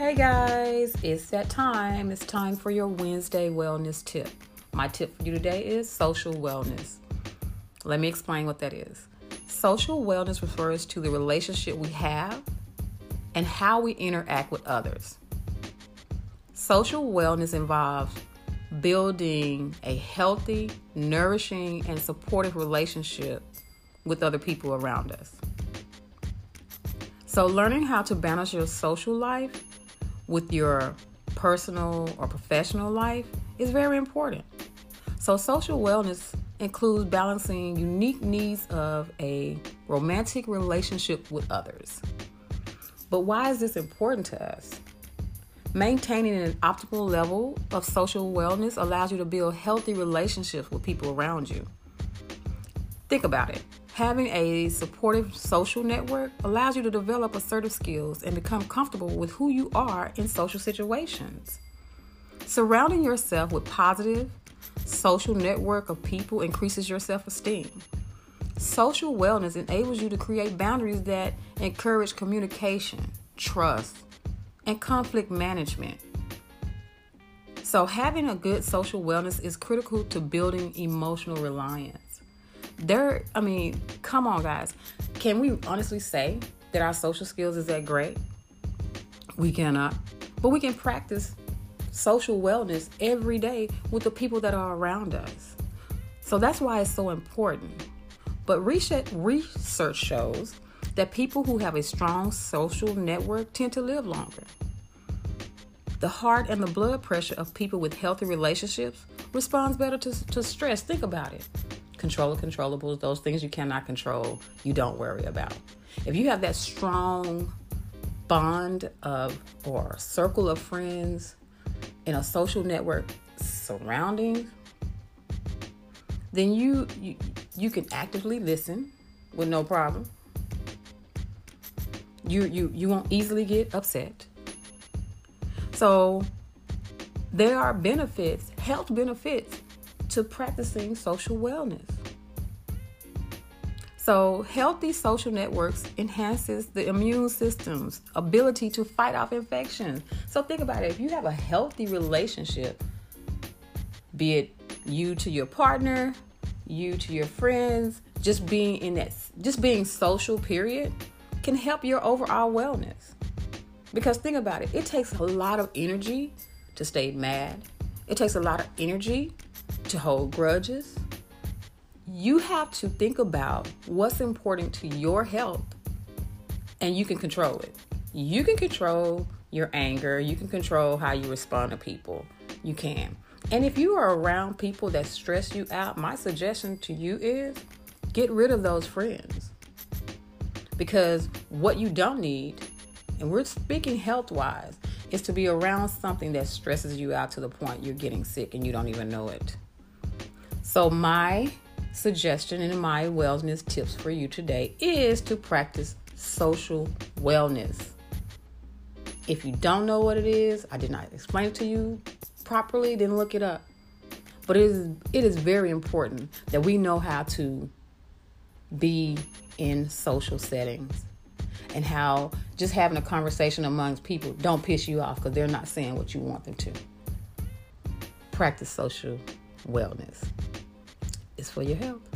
Hey guys, it's that time. It's time for your Wednesday wellness tip. My tip for you today is social wellness. Let me explain what that is. Social wellness refers to the relationship we have and how we interact with others. Social wellness involves building a healthy, nourishing, and supportive relationship with other people around us. So, learning how to balance your social life with your personal or professional life is very important. So, social wellness includes balancing unique needs of a romantic relationship with others. But why is this important to us? Maintaining an optimal level of social wellness allows you to build healthy relationships with people around you. Think about it. Having a supportive social network allows you to develop assertive skills and become comfortable with who you are in social situations. Surrounding yourself with positive social network of people increases your self-esteem. Social wellness enables you to create boundaries that encourage communication, trust, and conflict management. So, having a good social wellness is critical to building emotional reliance there i mean come on guys. Can we honestly say that our social skills is that great? We cannot. But we can practice social wellness every day with the people that are around us. So that's why it's so important. But research shows that people who have a strong social network tend to live longer. The heart and the blood pressure of people with healthy relationships responds better to, to stress. Think about it control the controllables, those things you cannot control, you don't worry about. If you have that strong bond of or circle of friends in a social network surrounding, then you, you you can actively listen with no problem. You you you won't easily get upset. So there are benefits, health benefits to practicing social wellness. So, healthy social networks enhances the immune system's ability to fight off infections. So, think about it. If you have a healthy relationship, be it you to your partner, you to your friends, just being in that just being social period can help your overall wellness. Because think about it, it takes a lot of energy to stay mad. It takes a lot of energy to hold grudges. You have to think about what's important to your health and you can control it. You can control your anger, you can control how you respond to people. You can. And if you are around people that stress you out, my suggestion to you is get rid of those friends. Because what you don't need, and we're speaking health wise, is to be around something that stresses you out to the point you're getting sick and you don't even know it. So, my suggestion and my wellness tips for you today is to practice social wellness. If you don't know what it is, I did not explain it to you properly, then look it up. But it is it is very important that we know how to be in social settings and how just having a conversation amongst people don't piss you off because they're not saying what you want them to. Practice social wellness. It's for your health.